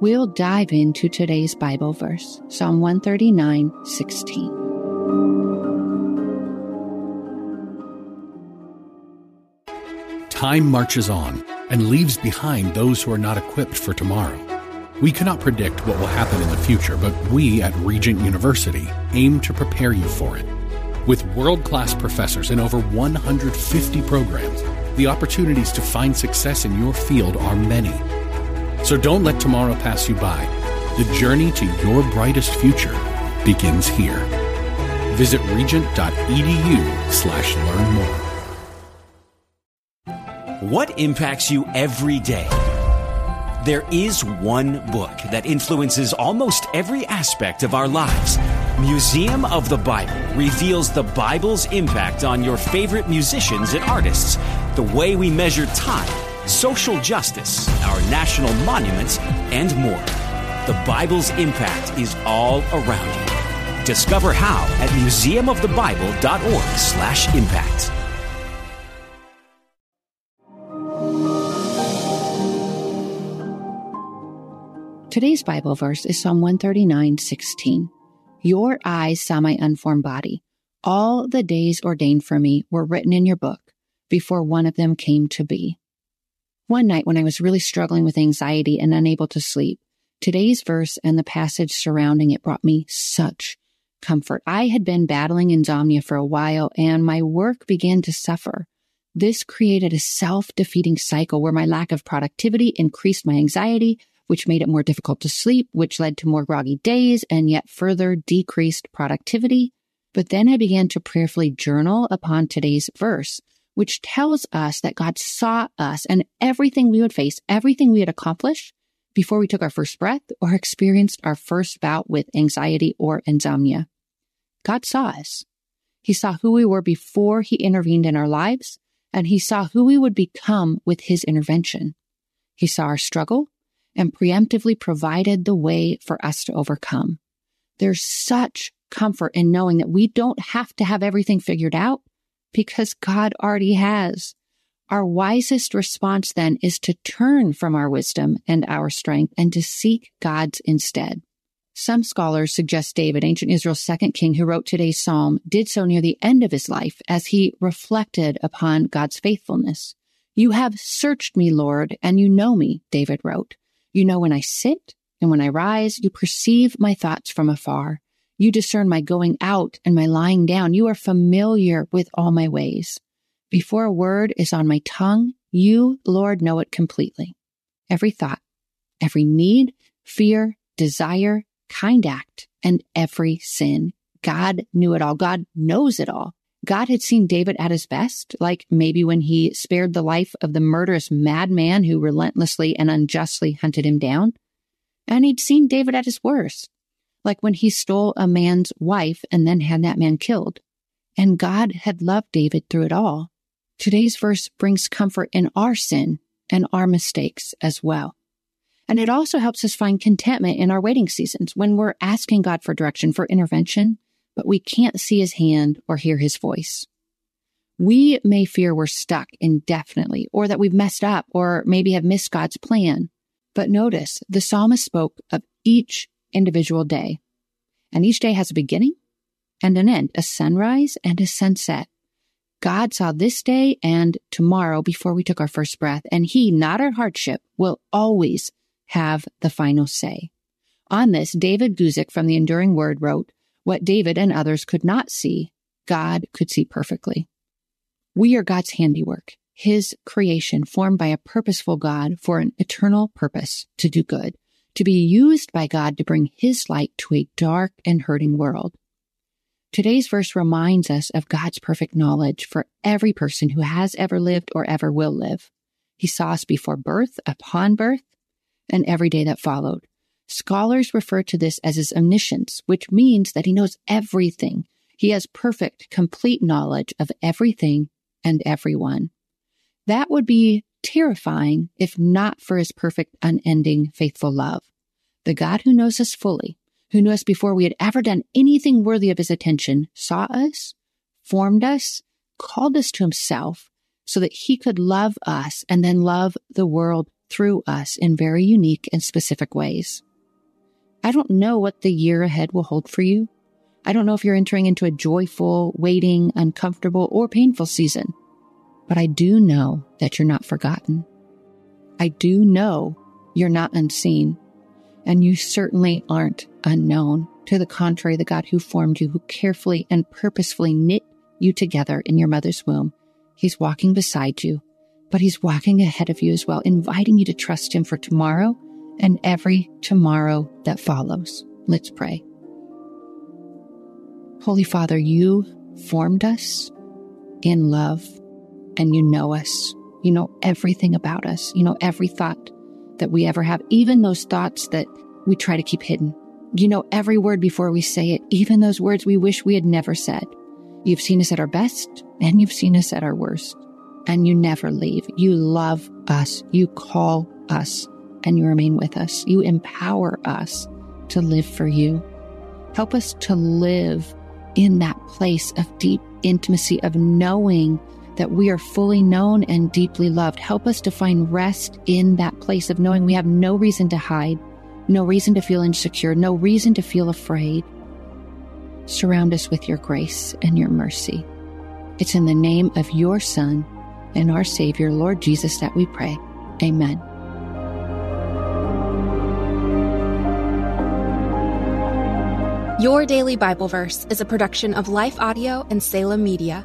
we'll dive into today's Bible verse, Psalm 139 16. Time marches on and leaves behind those who are not equipped for tomorrow. We cannot predict what will happen in the future, but we at Regent University aim to prepare you for it. With world class professors in over 150 programs, the opportunities to find success in your field are many. So don't let tomorrow pass you by. The journey to your brightest future begins here. Visit regent.edu slash learn more. What impacts you every day? There is one book that influences almost every aspect of our lives. Museum of the Bible reveals the Bible's impact on your favorite musicians and artists, the way we measure time, social justice, our national monuments, and more. The Bible's impact is all around you. Discover how at museumofthebible.org/impact. Today's Bible verse is Psalm 139 16. Your eyes saw my unformed body. All the days ordained for me were written in your book before one of them came to be. One night when I was really struggling with anxiety and unable to sleep, today's verse and the passage surrounding it brought me such comfort. I had been battling insomnia for a while and my work began to suffer. This created a self defeating cycle where my lack of productivity increased my anxiety, which made it more difficult to sleep, which led to more groggy days and yet further decreased productivity. But then I began to prayerfully journal upon today's verse, which tells us that God saw us and everything we would face, everything we had accomplished before we took our first breath or experienced our first bout with anxiety or insomnia. God saw us. He saw who we were before he intervened in our lives, and he saw who we would become with his intervention. He saw our struggle and preemptively provided the way for us to overcome. There's such comfort in knowing that we don't have to have everything figured out because God already has. Our wisest response then is to turn from our wisdom and our strength and to seek God's instead. Some scholars suggest David, ancient Israel's second king who wrote today's psalm, did so near the end of his life as he reflected upon God's faithfulness. You have searched me, Lord, and you know me, David wrote. You know when I sit and when I rise, you perceive my thoughts from afar. You discern my going out and my lying down. You are familiar with all my ways. Before a word is on my tongue, you, Lord, know it completely. Every thought, every need, fear, desire, kind act, and every sin. God knew it all. God knows it all. God had seen David at his best, like maybe when he spared the life of the murderous madman who relentlessly and unjustly hunted him down. And he'd seen David at his worst, like when he stole a man's wife and then had that man killed. And God had loved David through it all. Today's verse brings comfort in our sin and our mistakes as well. And it also helps us find contentment in our waiting seasons when we're asking God for direction, for intervention, but we can't see his hand or hear his voice. We may fear we're stuck indefinitely or that we've messed up or maybe have missed God's plan. But notice the psalmist spoke of each individual day. And each day has a beginning and an end, a sunrise and a sunset. God saw this day and tomorrow before we took our first breath, and He, not our hardship, will always have the final say. On this, David Guzik from the Enduring Word wrote, what David and others could not see, God could see perfectly. We are God's handiwork, His creation formed by a purposeful God for an eternal purpose to do good, to be used by God to bring His light to a dark and hurting world. Today's verse reminds us of God's perfect knowledge for every person who has ever lived or ever will live. He saw us before birth, upon birth, and every day that followed. Scholars refer to this as his omniscience, which means that he knows everything. He has perfect, complete knowledge of everything and everyone. That would be terrifying if not for his perfect, unending, faithful love. The God who knows us fully, who knew us before we had ever done anything worthy of his attention, saw us, formed us, called us to himself so that he could love us and then love the world through us in very unique and specific ways. I don't know what the year ahead will hold for you. I don't know if you're entering into a joyful, waiting, uncomfortable, or painful season, but I do know that you're not forgotten. I do know you're not unseen, and you certainly aren't unknown. To the contrary, the God who formed you, who carefully and purposefully knit you together in your mother's womb, He's walking beside you, but He's walking ahead of you as well, inviting you to trust Him for tomorrow and every tomorrow that follows. Let's pray. Holy Father, you formed us in love and you know us. You know everything about us. You know every thought that we ever have, even those thoughts that we try to keep hidden. You know every word before we say it, even those words we wish we had never said. You've seen us at our best and you've seen us at our worst. And you never leave. You love us. You call us and you remain with us. You empower us to live for you. Help us to live in that place of deep intimacy, of knowing that we are fully known and deeply loved. Help us to find rest in that place of knowing we have no reason to hide, no reason to feel insecure, no reason to feel afraid. Surround us with your grace and your mercy. It's in the name of your Son and our Savior, Lord Jesus, that we pray. Amen. Your Daily Bible Verse is a production of Life Audio and Salem Media.